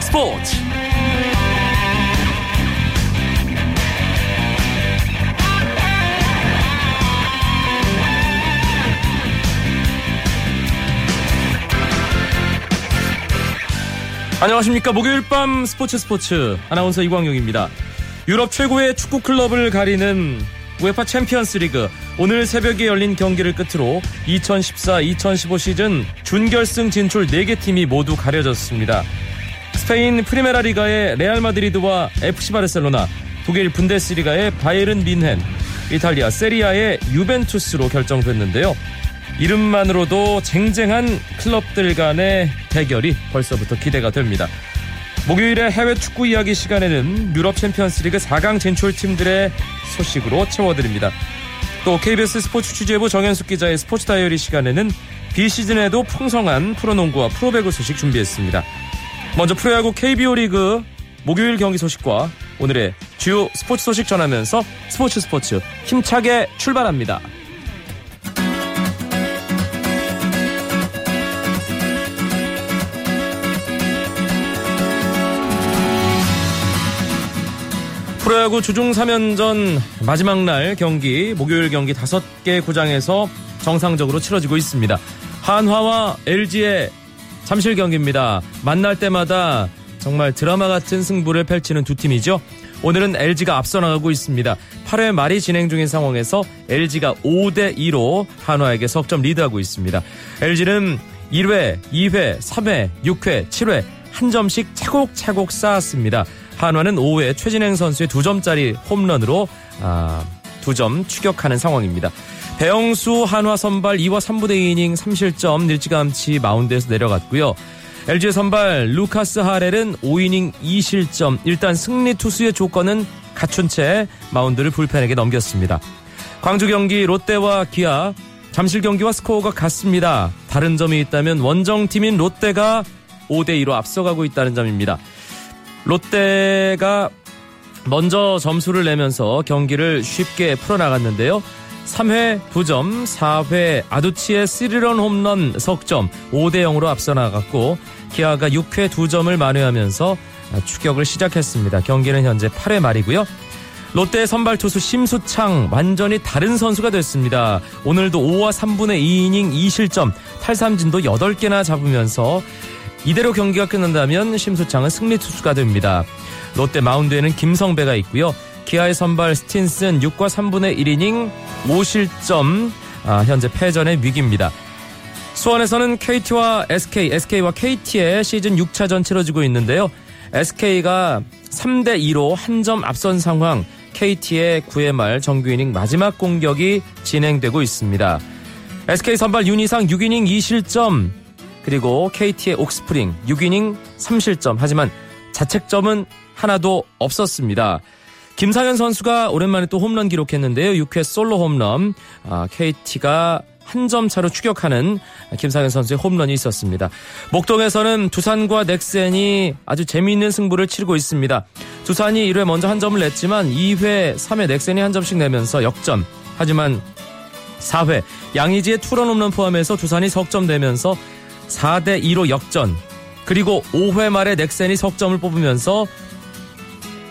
스포츠. 안녕하십니까. 목요일 밤 스포츠 스포츠. 아나운서 이광용입니다. 유럽 최고의 축구 클럽을 가리는 UEFA 챔피언스 리그. 오늘 새벽에 열린 경기를 끝으로 2014-2015 시즌 준결승 진출 4개 팀이 모두 가려졌습니다. 스페인 프리메라 리가의 레알 마드리드와 FC 바르셀로나, 독일 분데스리가의 바이에른 뮌헨, 이탈리아 세리에A의 유벤투스로 결정됐는데요. 이름만으로도 쟁쟁한 클럽들 간의 대결이 벌써부터 기대가 됩니다. 목요일에 해외 축구 이야기 시간에는 유럽 챔피언스리그 4강 진출 팀들의 소식으로 채워드립니다. 또 KBS 스포츠 취재부 정현숙 기자의 스포츠 다이어리 시간에는 비시즌에도 풍성한 프로농구와 프로배구 소식 준비했습니다. 먼저 프로야구 KBO 리그 목요일 경기 소식과 오늘의 주요 스포츠 소식 전하면서 스포츠 스포츠 힘차게 출발합니다. 프로야구 주중 3연전 마지막 날 경기 목요일 경기 5개 구장에서 정상적으로 치러지고 있습니다. 한화와 LG의 잠실 경기입니다. 만날 때마다 정말 드라마 같은 승부를 펼치는 두 팀이죠. 오늘은 LG가 앞서 나가고 있습니다. 8회 말이 진행 중인 상황에서 LG가 5대 2로 한화에게 석점 리드하고 있습니다. LG는 1회, 2회, 3회, 6회, 7회 한 점씩 차곡차곡 쌓았습니다. 한화는 5회 최진행 선수의 2점짜리 홈런으로 아, 2점 추격하는 상황입니다. 배영수 한화 선발 2와 3부대 2이닝 3실점 일찌감치 마운드에서 내려갔고요. LG의 선발 루카스 하렐은 5이닝 2실점 일단 승리 투수의 조건은 갖춘 채 마운드를 불펜에게 넘겼습니다. 광주 경기 롯데와 기아 잠실 경기와 스코어가 같습니다. 다른 점이 있다면 원정팀인 롯데가 5대2로 앞서가고 있다는 점입니다. 롯데가 먼저 점수를 내면서 경기를 쉽게 풀어나갔는데요. 3회 2점, 4회 아두치의 스리런 홈런 석점 5대 0으로 앞서 나갔고 기아가 6회 2점을 만회하면서 추격을 시작했습니다. 경기는 현재 8회 말이고요. 롯데 선발 투수 심수창 완전히 다른 선수가 됐습니다. 오늘도 5와 3분의 2이닝 2실점 탈삼진도 8개나 잡으면서 이대로 경기가 끝난다면 심수창은 승리 투수가 됩니다. 롯데 마운드에는 김성배가 있고요. 기아의 선발 스틴슨 6과 3분의 1이닝 5실점 아, 현재 패전의 위기입니다. 수원에서는 KT와 SK, SK와 KT의 시즌 6차전 치러지고 있는데요. SK가 3대 2로 한 점 앞선 상황 KT의 9회 말 정규 이닝 마지막 공격이 진행되고 있습니다. SK 선발 윤희상 6이닝 2실점 그리고 KT의 옥스프링 6이닝 3실점 하지만 자책점은 하나도 없었습니다. 김상현 선수가 오랜만에 또 홈런 기록했는데요. 6회 솔로 홈런 아, KT가 한 점 차로 추격하는 김상현 선수의 홈런이 있었습니다. 목동에서는 두산과 넥센이 아주 재미있는 승부를 치르고 있습니다. 두산이 1회 먼저 한 점을 냈지만 2회, 3회 넥센이 한 점씩 내면서 역전. 하지만 4회 양의지의 투런 홈런 포함해서 두산이 석점 내면서 4대 2로 역전. 그리고 5회 말에 넥센이 석점을 뽑으면서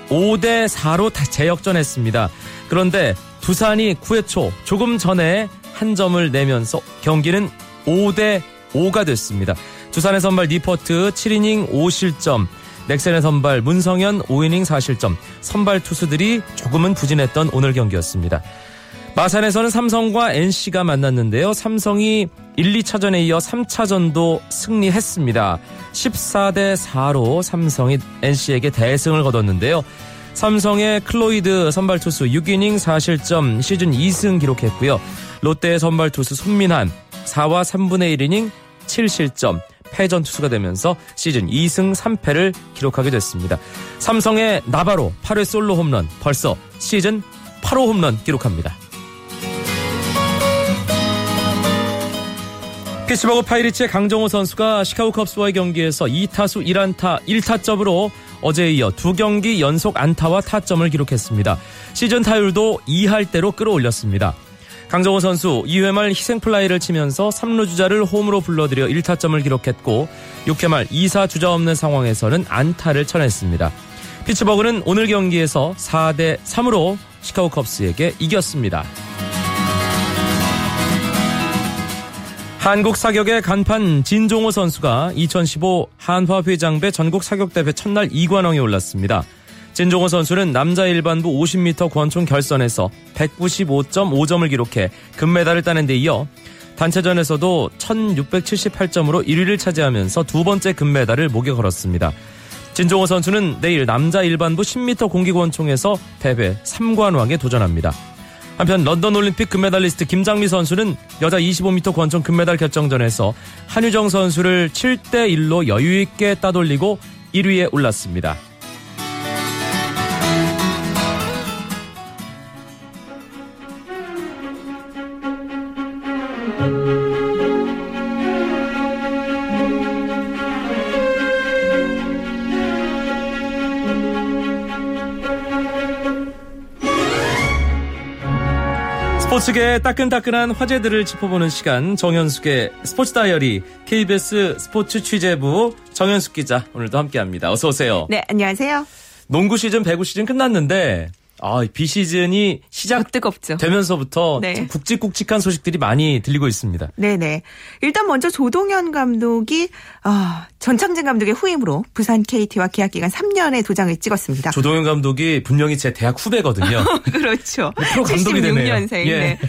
5대 4로 재역전했습니다. 그런데 두산이 9회 초 조금 전에 한 점을 내면서 경기는 5대 5가 됐습니다. 두산의 선발 니퍼트 7이닝 5실점, 넥센의 선발 문성현 5이닝 4실점, 선발 투수들이 조금은 부진했던 오늘 경기였습니다. 마산에서는 삼성과 NC가 만났는데요. 삼성이 1, 2차전에 이어 3차전도 승리했습니다. 14대 4로 삼성이 NC에게 대승을 거뒀는데요. 삼성의 클로이드 선발 투수 6이닝 4실점 시즌 2승 기록했고요. 롯데의 선발 투수 손민한 4와 3분의 1이닝 7실점 패전 투수가 되면서 시즌 2승 3패를 기록하게 됐습니다. 삼성의 나바로 8회 솔로 홈런 벌써 시즌 8호 홈런 기록합니다. 피츠버그 파이리츠의 강정호 선수가 시카고 컵스와의 경기에서 2타수 1안타 1타점으로 어제에 이어 두 경기 연속 안타와 타점을 기록했습니다. 시즌 타율도 2할대로 끌어올렸습니다. 강정호 선수 2회 말 희생플라이를 치면서 3루 주자를 홈으로 불러들여 1타점을 기록했고 6회 말 2사 주자 없는 상황에서는 안타를 쳐냈습니다. 피츠버그는 오늘 경기에서 4대 3으로 시카고 컵스에게 이겼습니다. 한국 사격의 간판 진종호 선수가 2015 한화회장배 전국 사격대회 첫날 2관왕에 올랐습니다. 진종호 선수는 남자 일반부 50m 권총 결선에서 195.5점을 기록해 금메달을 따는 데 이어 단체전에서도 1678점으로 1위를 차지하면서 두 번째 금메달을 목에 걸었습니다. 진종호 선수는 내일 남자 일반부 10m 공기권총에서 대회 3관왕에 도전합니다. 한편 런던 올림픽 금메달리스트 김장미 선수는 여자 25m 권총 금메달 결정전에서 한유정 선수를 7대 1로 여유 있게 따돌리고 1위에 올랐습니다. 스포츠계의 따끈따끈한 화제들을 짚어보는 시간 정현숙의 스포츠 다이어리 KBS 스포츠 취재부 정현숙 기자 오늘도 함께합니다. 어서 오세요. 네, 안녕하세요. 농구 시즌, 배구 시즌 끝났는데 아, 비 시즌이 시작 뜨겁죠. 되면서부터 네. 굵직굵직한 소식들이 많이 들리고 있습니다. 네네. 일단 먼저 조동현 감독이 아, 전창진 감독의 후임으로 부산 KT와 계약 기간 3년의 도장을 찍었습니다. 조동현 감독이 분명히 제 대학 후배거든요. 그렇죠. 프로 감독이 되네요. 76년생. 예. 네.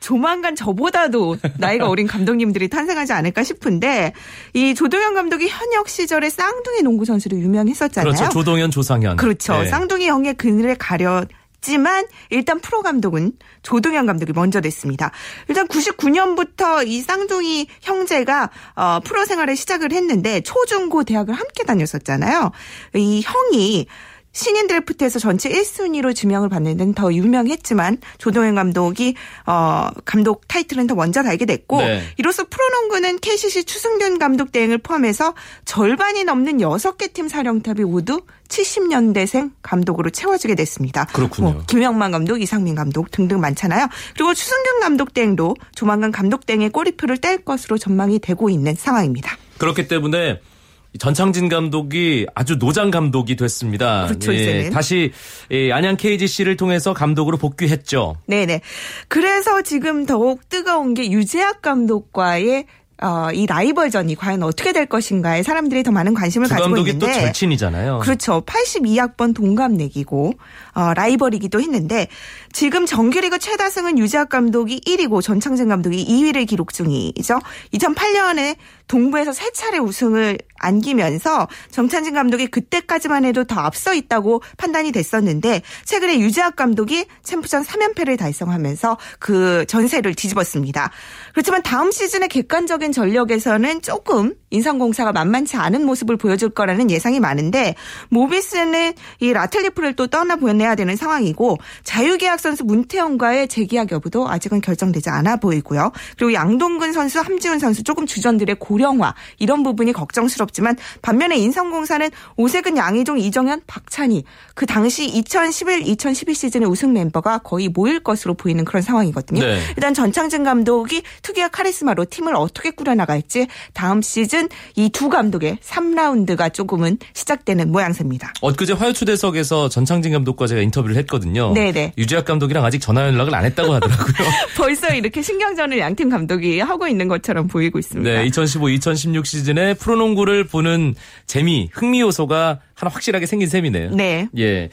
조만간 저보다도 나이가 어린 감독님들이 탄생하지 않을까 싶은데 이 조동현 감독이 현역 시절에 쌍둥이 농구 선수로 유명했었잖아요. 그렇죠. 조동현, 조상현. 그렇죠. 예. 쌍둥이 형의 그늘에 가 렸지만 일단 프로 감독은 조동현 감독이 먼저 됐습니다. 일단 99년부터 이 쌍둥이 형제가 어, 프로 생활을 시작을 했는데 초중고 대학을 함께 다녔었잖아요. 이 형이 신인 드래프트에서 전체 1순위로 지명을 받는 데는 더 유명했지만 조동현 감독이 어 감독 타이틀은 더 먼저 달게 됐고 네. 이로써 프로농구는 KCC 추승균 감독 대행을 포함해서 절반이 넘는 6개 팀 사령탑이 모두 70년대생 감독으로 채워지게 됐습니다. 그렇군요. 뭐 김영만 감독, 이상민 감독 등등 많잖아요. 그리고 추승균 감독 대행도 조만간 감독 대행의 꼬리표를 뗄 것으로 전망이 되고 있는 상황입니다. 그렇기 때문에 전창진 감독이 아주 노장 감독이 됐습니다. 그렇죠, 이제는. 다시 이 안양 KGC를 통해서 감독으로 복귀했죠. 네네. 그래서 지금 더욱 뜨거운 게 유재학 감독과의 어, 이 라이벌전이 과연 어떻게 될 것인가에 사람들이 더 많은 관심을 두 가지고 감독이 또 있는데 절친이잖아요. 그렇죠. 82학번 동갑내기고 어, 라이벌이기도 했는데 지금 정규리그 최다승은 유재학 감독이 1위고 전창진 감독이 2위를 기록 중이죠. 2008년에 동부에서 세 차례 우승을 안기면서 정찬진 감독이 그때까지만 해도 더 앞서 있다고 판단이 됐었는데 최근에 유재학 감독이 챔프전 3연패를 달성하면서 그 전세를 뒤집었습니다. 그렇지만 다음 시즌의 객관적인 전력에서는 조금 인상공사가 만만치 않은 모습을 보여줄 거라는 예상이 많은데 모비스는 이 라틀리프를 또 떠나 보내야 되는 상황이고 자유계약 선수 문태영과의 재계약 여부도 아직은 결정되지 않아 보이고요. 그리고 양동근 선수, 함지훈 선수 조금 주전들의 고 령화 이런 부분이 걱정스럽지만 반면에 인상공사는 오세근, 양희종, 이정현, 박찬희 그 당시 2011, 2012 시즌의 우승 멤버가 거의 모일 것으로 보이는 그런 상황이거든요. 네. 일단 전창진 감독이 특유의 카리스마로 팀을 어떻게 꾸려나갈지 다음 시즌 이 두 감독의 3라운드가 조금은 시작되는 모양새입니다. 엊그제 화요초대석에서 전창진 감독과 제가 인터뷰를 했거든요. 네네. 유재학 감독이랑 아직 전화 연락을 안 했다고 하더라고요. 벌써 이렇게 신경전을 양팀 감독이 하고 있는 것처럼 보이고 있습니다. 네, 2015-2016 시즌에 프로농구를 보는 재미, 흥미 요소가 하나 확실하게 생긴 셈이네요. 네. 예.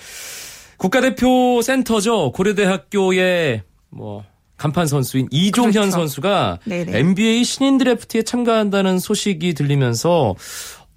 국가대표 센터죠. 고려대학교의 뭐 간판 선수인 이종현 그렇죠. 선수가 네네. NBA 신인 드래프트에 참가한다는 소식이 들리면서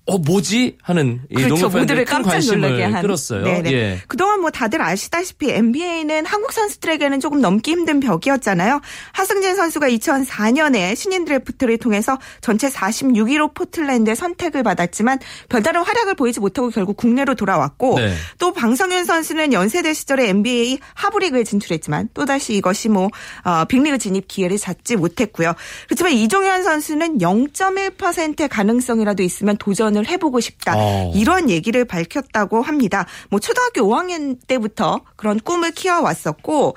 어 뭐지 하는 이 그렇죠. 모두를 큰 깜짝 놀라게 한. 끌었어요. 네네. 예. 그동안 뭐 다들 아시다시피 NBA는 한국 선수들에게는 조금 넘기 힘든 벽이었잖아요. 하승진 선수가 2004년에 신인 드래프트를 통해서 전체 46위로 포틀랜드의 선택을 받았지만 별다른 활약을 보이지 못하고 결국 국내로 돌아왔고 네. 또 방성현 선수는 연세대 시절에 NBA 하브리그에 진출했지만 또다시 이것이 뭐 어, 빅리그 진입 기회를 잡지 못했고요. 그렇지만 이종현 선수는 0.1%의 가능성이라도 있으면 도전을 도전을 해보고 싶다. 어. 이런 얘기를 밝혔다고 합니다. 뭐 초등학교 5학년 때부터 그런 꿈을 키워왔었고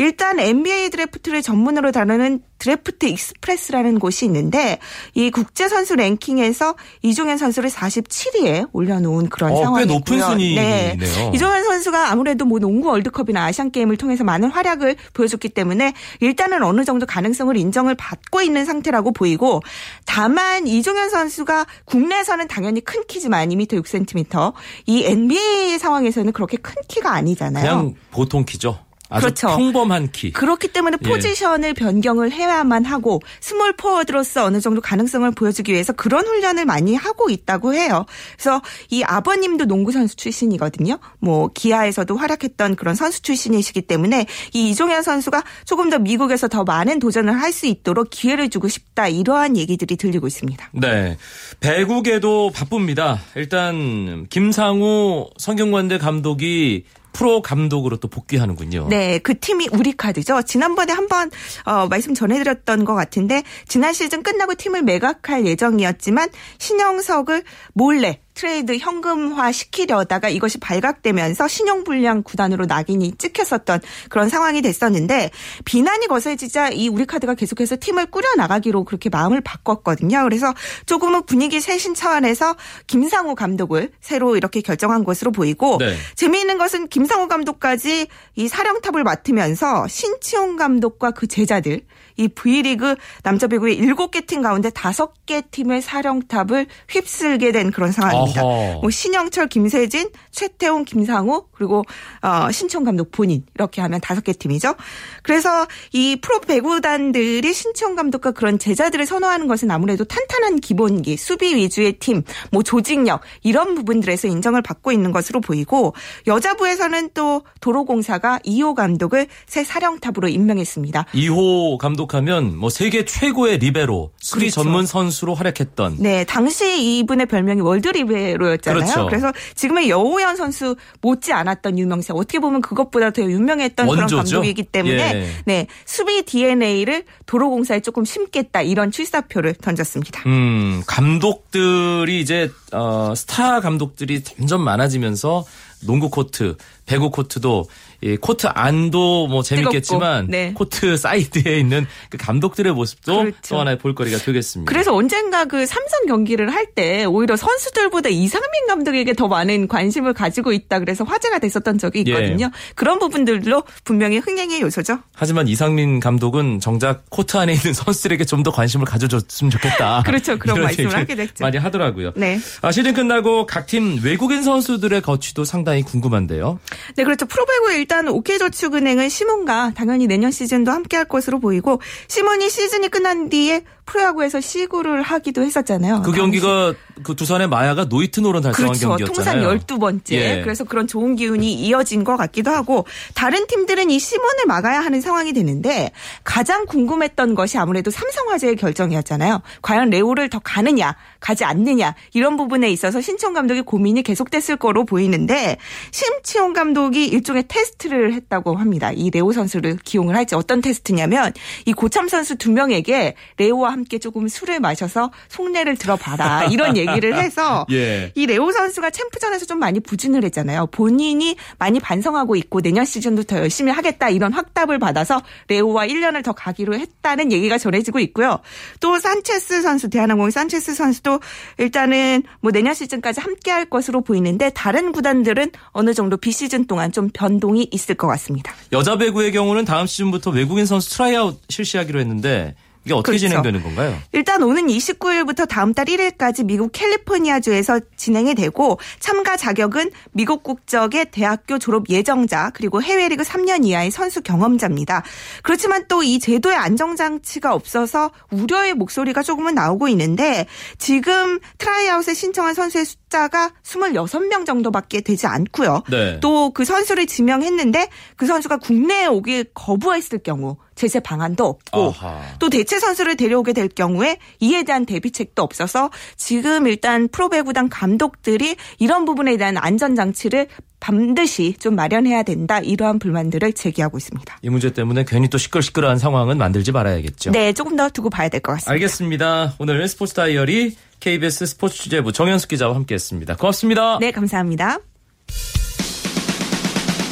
일단 NBA 드래프트를 전문으로 다루는 드래프트 익스프레스라는 곳이 있는데 이 국제 선수 랭킹에서 이종현 선수를 47위에 올려놓은 그런 어, 꽤 상황이고요. 높은 순위네요. 네. 이종현 선수가 아무래도 뭐 농구 월드컵이나 아시안 게임을 통해서 많은 활약을 보여줬기 때문에 일단은 어느 정도 가능성을 인정을 받고 있는 상태라고 보이고 다만 이종현 선수가 국내에서는 당연히 큰 키지만 2m 6cm 이 NBA 상황에서는 그렇게 큰 키가 아니잖아요. 그냥 보통 키죠. 아주 그렇죠. 평범한 키. 그렇기 때문에 예. 포지션을 변경을 해야만 하고 스몰 포워드로서 어느 정도 가능성을 보여주기 위해서 그런 훈련을 많이 하고 있다고 해요. 그래서 이 아버님도 농구 선수 출신이거든요. 뭐 기아에서도 활약했던 그런 선수 출신이시기 때문에 이 이종현 선수가 조금 더 미국에서 더 많은 도전을 할 수 있도록 기회를 주고 싶다 이러한 얘기들이 들리고 있습니다. 네. 배구계도 바쁩니다. 일단 김상우 성균관대 감독이 프로 감독으로 또 복귀하는군요. 네, 그 팀이 우리 카드죠. 지난번에 한번 어, 말씀 전해드렸던 것 같은데 지난 시즌 끝나고 팀을 매각할 예정이었지만 신영석을 몰래 트레이드 현금화 시키려다가 이것이 발각되면서 신용불량 구단으로 낙인이 찍혔었던 그런 상황이 됐었는데 비난이 거세지자 이 우리카드가 계속해서 팀을 꾸려 나가기로 그렇게 마음을 바꿨거든요. 그래서 조금은 분위기 쇄신 차원에서 김상우 감독을 새로 이렇게 결정한 것으로 보이고 네. 재미있는 것은 김상우 감독까지 이 사령탑을 맡으면서 신치용 감독과 그 제자들 이 V리그 남자 배구의 7개 팀 가운데 5개 팀의 사령탑을 휩쓸게 된 그런 상황입니다. 어허. 뭐 신영철, 김세진, 최태웅, 김상우 그리고 어 신청 감독 본인 이렇게 하면 5개 팀이죠. 그래서 이 프로 배구단들이 신청 감독과 그런 제자들을 선호하는 것은 아무래도 탄탄한 기본기, 수비 위주의 팀, 뭐 조직력 이런 부분들에서 인정을 받고 있는 것으로 보이고 여자부에서는 또 도로공사가 이호 감독을 새 사령탑으로 임명했습니다. 2호 감독 하면 뭐 세계 최고의 리베로 수비 그렇죠. 전문 선수로 활약했던 네, 당시 이분의 별명이 월드 리베로였잖아요. 그렇죠. 그래서 지금의 여호연 선수 못지 않았던 유명세. 어떻게 보면 그것보다 더 유명했던 그런 원조죠. 감독이기 때문에 예. 네, 수비 DNA를 도로공사에 조금 심겠다 이런 출사표를 던졌습니다. 음, 감독들이 이제 어, 스타 감독들이 점점 많아지면서 농구 코트, 배구 코트도 이 코트 안도 뭐 재밌겠지만 뜨겁고, 네. 코트 사이드에 있는 그 감독들의 모습도 그렇죠. 또 하나의 볼거리가 되겠습니다. 그래서 언젠가 그 삼성 경기를 할 때 오히려 선수들보다 이상민 감독에게 더 많은 관심을 가지고 있다 그래서 화제가 됐었던 적이 예. 있거든요. 그런 부분들도 분명히 흥행의 요소죠. 하지만 이상민 감독은 정작 코트 안에 있는 선수들에게 좀 더 관심을 가져줬으면 좋겠다. 그렇죠. 그런 말씀을 하게 됐죠. 많이 하더라고요. 네. 아, 시즌 끝나고 각 팀 외국인 선수들의 거취도 상당히 궁금한데요. 네, 그렇죠. 프로배구 일단 OK저축은행은 시몬과 당연히 내년 시즌도 함께할 것으로 보이고 시몬이 시즌이 끝난 뒤에 프로야구에서 시구를 하기도 했었잖아요. 그 경기가 그 두산의 마야가 노이트 노런 달성한 그렇죠. 경기였잖아요. 통산 12번째. 예. 그래서 그런 좋은 기운이 이어진 것 같기도 하고 다른 팀들은 이 시몬을 막아야 하는 상황이 되는데 가장 궁금했던 것이 아무래도 삼성화재의 결정이었잖아요. 과연 레오를 데려가느냐 가지 않느냐 이런 부분에 있어서 신치용 감독의 고민이 계속됐을 거로 보이는데 심치용 감독이 일종의 테스트를 했다고 합니다. 이 레오 선수를 기용을 할지 어떤 테스트냐면 이 고참 선수 두 명에게 레오와 함께 조금 술을 마셔서 속내를 들어봐라 이런 얘기를 해서 예. 이 레오 선수가 챔프전에서 좀 많이 부진을 했잖아요. 본인이 많이 반성하고 있고 내년 시즌도 더 열심히 하겠다 이런 확답을 받아서 레오와 1년을 더 가기로 했다는 얘기가 전해지고 있고요. 또 산체스 선수 대한항공의 산체스 선수도 일단은 뭐 내년 시즌까지 함께 할 것으로 보이는데 다른 구단들은 어느 정도 비시즌 동안 좀 변동이 있을 것 같습니다. 여자 배구의 경우는 다음 시즌부터 외국인 선수 트라이아웃 실시하기로 했는데 이게 어떻게 그렇죠. 진행되는 건가요? 일단 오는 29일부터 다음 달 1일까지 미국 캘리포니아주에서 진행이 되고 참가 자격은 미국 국적의 대학교 졸업 예정자 그리고 해외리그 3년 이하의 선수 경험자입니다. 그렇지만 또 이 제도의 안전장치가 없어서 우려의 목소리가 조금은 나오고 있는데 지금 트라이아웃에 신청한 선수의 숫자가 26명 정도밖에 되지 않고요. 네. 또 그 선수를 지명했는데 그 선수가 국내에 오길 거부했을 경우 제재 방안도 없고 아하. 또 대체 선수를 데려오게 될 경우에 이에 대한 대비책도 없어서 지금 일단 프로배구단 감독들이 이런 부분에 대한 안전장치를 반드시 좀 마련해야 된다 이러한 불만들을 제기하고 있습니다. 이 문제 때문에 괜히 또 시끌시끌한 상황은 만들지 말아야겠죠. 네, 조금 더 두고 봐야 될 것 같습니다. 알겠습니다. 오늘 스포츠 다이어리 KBS 스포츠 취재부 정현숙 기자와 함께했습니다. 고맙습니다. 네, 감사합니다.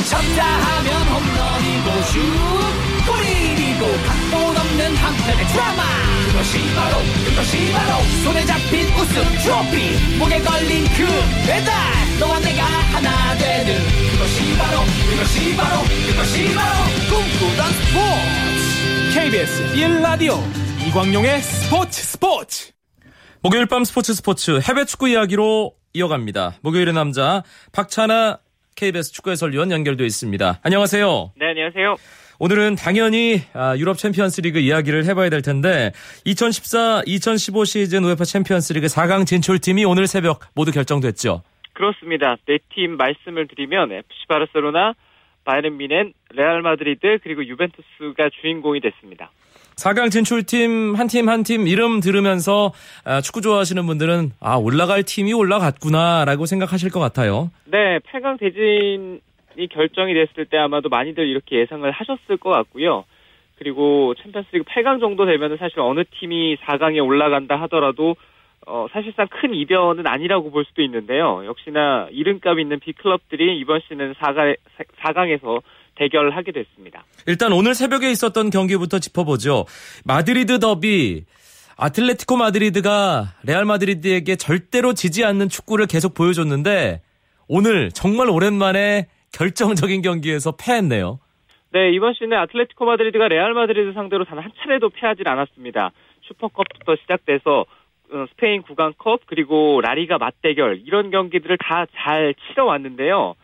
쳤다 하면 홈런이고 슛 각본 없는 한편의 드라마 그것이 바로 그것이 바로 손에 잡힌 우승 트로피 목에 걸린 그 배달 너와 내가 하나 되는 그것이 바로 그것이 바로 그것이 바로 꿈꾸던 스포츠 KBS 1라디오 이광용의 스포츠 스포츠 목요일 밤 스포츠 스포츠 해외 축구 이야기로 이어갑니다. 목요일의 남자 박찬하 KBS 축구 해설위원 연결되어 있습니다. 안녕하세요. 네, 안녕하세요. 오늘은 당연히 아, 유럽 챔피언스 리그 이야기를 해봐야 될 텐데 2014-2015 시즌 우에파 챔피언스 리그 4강 진출팀이 오늘 새벽 모두 결정됐죠. 그렇습니다. 네 팀 말씀을 드리면 FC 바르셀로나, 바이에른 뮌헨, 레알 마드리드 그리고 유벤투스가 주인공이 됐습니다. 4강 진출팀 한 팀 한팀 이름 들으면서 아, 축구 좋아하시는 분들은 아 올라갈 팀이 올라갔구나라고 생각하실 것 같아요. 네, 8강 대진 이 결정이 됐을 때 아마도 많이들 이렇게 예상을 하셨을 것 같고요. 그리고 챔피언스리그 8강 정도 되면 사실 어느 팀이 4강에 올라간다 하더라도 어, 사실상 큰 이변은 아니라고 볼 수도 있는데요. 역시나 이름값 있는 빅클럽들이 이번 시즌 4강, 4강에서 대결하게 됐습니다. 일단 오늘 새벽에 있었던 경기부터 짚어보죠. 마드리드 더비 아틀레티코 마드리드가 레알 마드리드에게 절대로 지지 않는 축구를 계속 보여줬는데 오늘 정말 오랜만에 결정적인 경기에서 패했네요. 네, 이번 시즌에 아틀레티코 마드리드가 레알 마드리드 상대로 단 한 차례도 패하지 않았습니다. 슈퍼컵부터 시작돼서 어, 스페인 국왕컵 그리고 라리가 맞대결 이런 경기들을 다 잘 치러 왔는데요.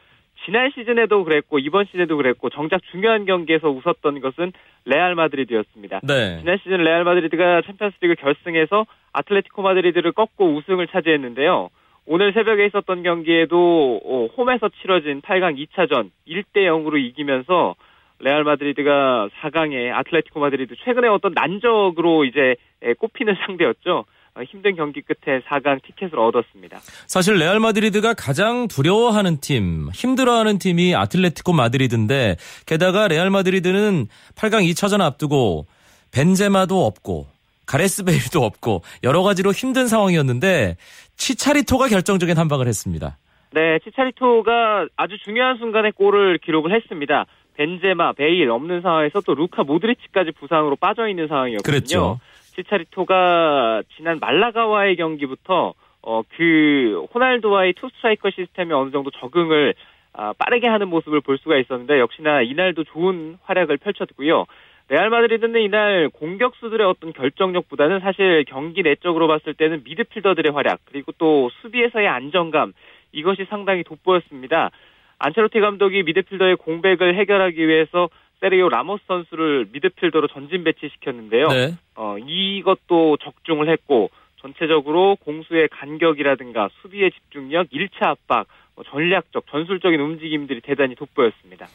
지난 시즌에도 그랬고 이번 시즌에도 그랬고 정작 중요한 경기에서 웃었던 것은 레알 마드리드였습니다. 네. 지난 시즌 레알 마드리드가 챔피언스리그 결승에서 아틀레티코 마드리드를 꺾고 우승을 차지했는데요. 오늘 새벽에 있었던 경기에도 어, 홈에서 치러진 8강 2차전 1대 0으로 이기면서 레알 마드리드가 4강에 아틀레티코 마드리드 최근에 어떤 난적으로 이제 꼽히는 상대였죠. 어, 힘든 경기 끝에 4강 티켓을 얻었습니다. 사실 레알 마드리드가 가장 두려워하는 팀, 힘들어하는 팀이 아틀레티코 마드리드인데 게다가 레알 마드리드는 8강 2차전 앞두고 벤제마도 없고 가레스 베일도 없고 여러 가지로 힘든 상황이었는데 치차리토가 결정적인 한 방을 했습니다. 네, 치차리토가 아주 중요한 순간에 골을 기록을 했습니다. 벤제마, 베일 없는 상황에서 또 루카 모드리치까지 부상으로 빠져 있는 상황이었거든요. 그랬죠. 치차리토가 지난 말라가와의 경기부터 어, 그 호날두와의 투 스트라이커 시스템에 어느 정도 적응을 아, 빠르게 하는 모습을 볼 수가 있었는데 역시나 이날도 좋은 활약을 펼쳤고요. 레알 마드리드는 이날 공격수들의 어떤 결정력보다는 사실 경기 내적으로 봤을 때는 미드필더들의 활약 그리고 또 수비에서의 안정감 이것이 상당히 돋보였습니다. 안첼로티 감독이 미드필더의 공백을 해결하기 위해서 세리오 라모스 선수를 미드필더로 전진 배치시켰는데요. 네. 어, 이것도 적중을 했고 전체적으로 공수의 간격이라든가 수비의 집중력, 1차 압박, 뭐 전략적, 전술적인 움직임들이 대단히 돋보였습니다.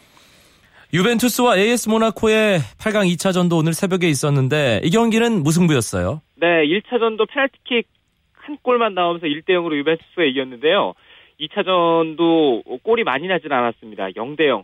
유벤투스와 AS 모나코의 8강 2차전도 오늘 새벽에 있었는데 이 경기는 무승부였어요. 네, 1차전도 페널티킥 한 골만 나오면서 1대 0으로 유벤투스가 이겼는데요. 2차전도 골이 많이 나진 않았습니다. 0대 0.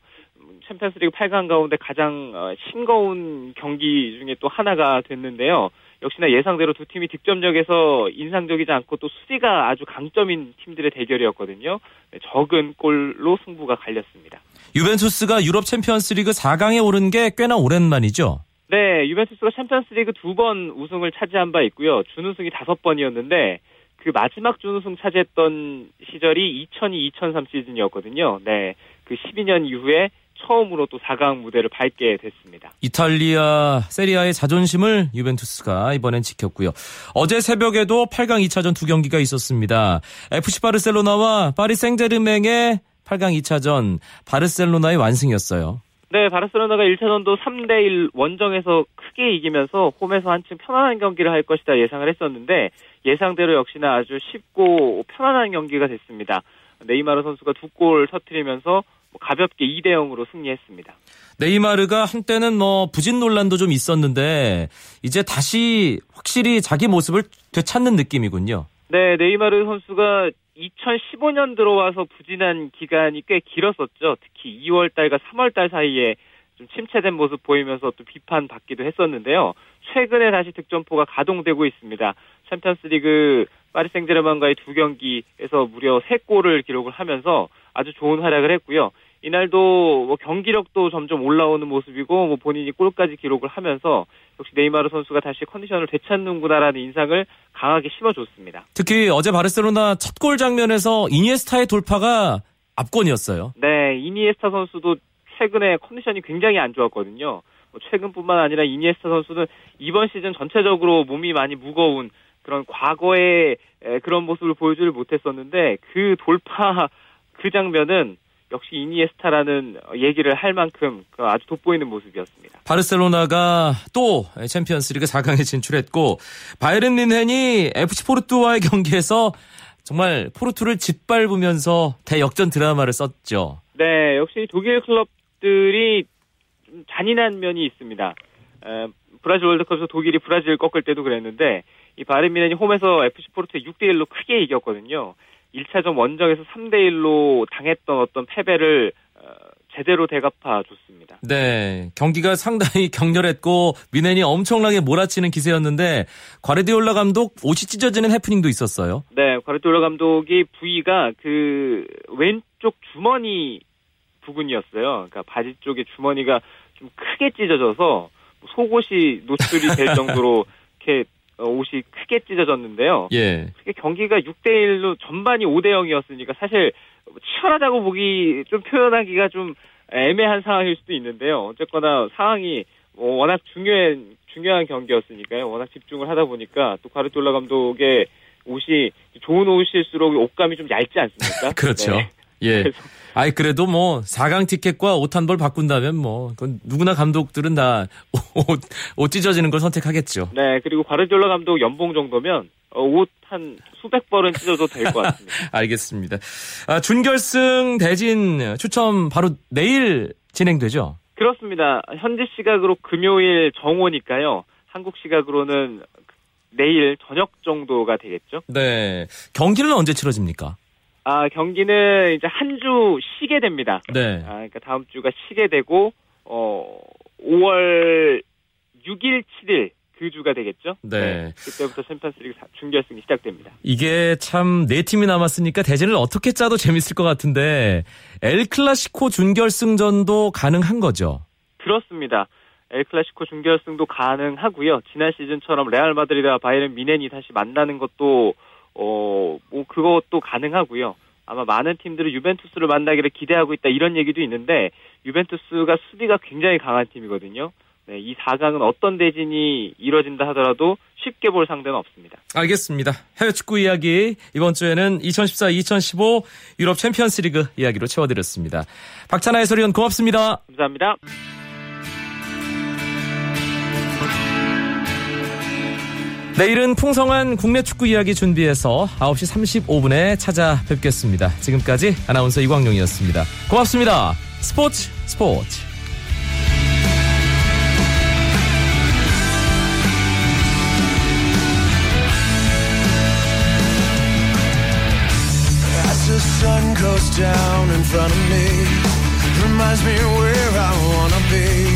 챔피언스리그 8강 가운데 가장 어, 싱거운 경기 중에 또 하나가 됐는데요. 역시나 예상대로 두 팀이 득점력에서 인상적이지 않고 또 수비가 아주 강점인 팀들의 대결이었거든요. 네, 적은 골로 승부가 갈렸습니다. 유벤투스가 유럽 챔피언스리그 4강에 오른 게 꽤나 오랜만이죠. 네, 유벤투스가 챔피언스리그 두 번 우승을 차지한 바 있고요. 준우승이 다섯 번이었는데 그 마지막 준우승 차지했던 시절이 2002-2003 시즌이었거든요. 네, 그 12년 이후에 처음으로 또 4강 무대를 밟게 됐습니다. 이탈리아 세리아의 자존심을 유벤투스가 이번엔 지켰고요. 어제 새벽에도 8강 2차전 두 경기가 있었습니다. FC 바르셀로나와 파리 생제르맹의 8강 2차전 바르셀로나의 완승이었어요. 네, 바르셀로나가 1차전도 3대1 원정에서 크게 이기면서 홈에서 한층 편안한 경기를 할 것이다 예상을 했었는데 예상대로 역시나 아주 쉽고 편안한 경기가 됐습니다. 네이마르 선수가 두 골 터트리면서 가볍게 2대 0으로 승리했습니다. 네이마르가 한때는 뭐 부진 논란도 좀 있었는데 이제 다시 확실히 자기 모습을 되찾는 느낌이군요. 네, 네이마르 선수가 2015년 들어와서 부진한 기간이 꽤 길었었죠. 특히 2월 달과 3월 달 사이에 좀 침체된 모습 보이면서 또 비판받기도 했었는데요. 최근에 다시 득점포가 가동되고 있습니다. 챔피언스리그 파리 생제르맹과의 두 경기에서 무려 3골을 기록을 하면서 아주 좋은 활약을 했고요. 이날도 뭐 경기력도 점점 올라오는 모습이고 뭐 본인이 골까지 기록을 하면서 역시 네이마르 선수가 다시 컨디션을 되찾는구나라는 인상을 강하게 심어줬습니다. 특히 어제 바르셀로나 첫 골 장면에서 이니에스타의 돌파가 압권이었어요. 네, 이니에스타 선수도 최근에 컨디션이 굉장히 안 좋았거든요. 뭐 최근뿐만 아니라 이니에스타 선수는 이번 시즌 전체적으로 몸이 많이 무거운 그런 과거의 그런 모습을 보여주지 못했었는데 그 돌파 그 장면은 역시 이니에스타라는 얘기를 할 만큼 그 아주 돋보이는 모습이었습니다. 바르셀로나가 또 챔피언스리그 4강에 진출했고 바이른 뮌헨이 FC 포르투와의 경기에서 정말 포르투를 짓밟으면서 대역전 드라마를 썼죠. 네, 역시 독일 클럽 들이 좀 잔인한 면이 있습니다. 에, 브라질 월드컵에서 독일이 브라질을 꺾을 때도 그랬는데 이 뮌헨이 홈에서 FC 포르투에 6대 1로 크게 이겼거든요. 1차전 원정에서 3대 1로 당했던 어떤 패배를 어, 제대로 대갚아 줬습니다. 네, 경기가 상당히 격렬했고 미넨이 엄청나게 몰아치는 기세였는데 과르디올라 감독 옷이 찢어지는 해프닝도 있었어요. 네, 과르디올라 감독이 부위가 그 왼쪽 주머니 부분이었어요. 그러니까 바지 쪽에 주머니가 좀 크게 찢어져서 속옷이 노출이 될 정도로 이렇게 어, 옷이 크게 찢어졌는데요. 예. 경기가 6대 1로 전반이 5대 0이었으니까 사실 치열하다고 보기 좀 표현하기가 좀 애매한 상황일 수도 있는데요. 어쨌거나 상황이 뭐 워낙 중요한 중요한 경기였으니까요. 워낙 집중을 하다 보니까 또 과르톨라 감독의 옷이 좋은 옷일수록 옷감이 좀 얇지 않습니까? 그렇죠. 네. 예. 아이 그래도 뭐 4강 티켓과 옷 한 벌 바꾼다면 뭐 그건 누구나 감독들은 다 옷 옷 찢어지는 걸 선택하겠죠. 네, 그리고 과르디올라 감독 연봉 정도면 어, 옷한 수백 벌은 찢어도 될 것 같습니다. 알겠습니다. 아, 준결승 대진 추첨 바로 내일 진행되죠. 그렇습니다. 현지 시각으로 금요일 정오니까요. 한국 시각으로는 내일 저녁 정도가 되겠죠. 네. 경기는 언제 치러집니까? 아, 경기는 이제 한 주 쉬게 됩니다. 네. 아, 그러니까 다음 주가 쉬게 되고, 어, 5월 6일, 7일 그 주가 되겠죠. 네. 그때부터 챔피언스리그 사- 준결승이 시작됩니다. 이게 참 네 팀이 남았으니까 대진을 어떻게 짜도 재밌을 것 같은데 엘 클라시코 준결승전도 가능한 거죠. 그렇습니다. 엘 클라시코 준결승도 가능하고요. 지난 시즌처럼 레알 마드리드와 바이에른 미넨이 다시 만나는 것도 어, 뭐 그것도 가능하고요. 아마 많은 팀들은 유벤투스를 만나기를 기대하고 있다 이런 얘기도 있는데 유벤투스가 수비가 굉장히 강한 팀이거든요. 네, 이 4강은 어떤 대진이 이뤄진다 하더라도 쉽게 볼 상대는 없습니다. 알겠습니다. 해외 축구 이야기 이번 주에는 2014-2015 유럽 챔피언스리그 이야기로 채워드렸습니다. 박찬하 해설위원 고맙습니다. 감사합니다. 내일은 풍성한 국내 축구 이야기 준비해서 9시 35분에 찾아뵙겠습니다. 지금까지 아나운서 이광용이었습니다. 고맙습니다. 스포츠 스포츠. Down in front of me, reminds me where I wanna be.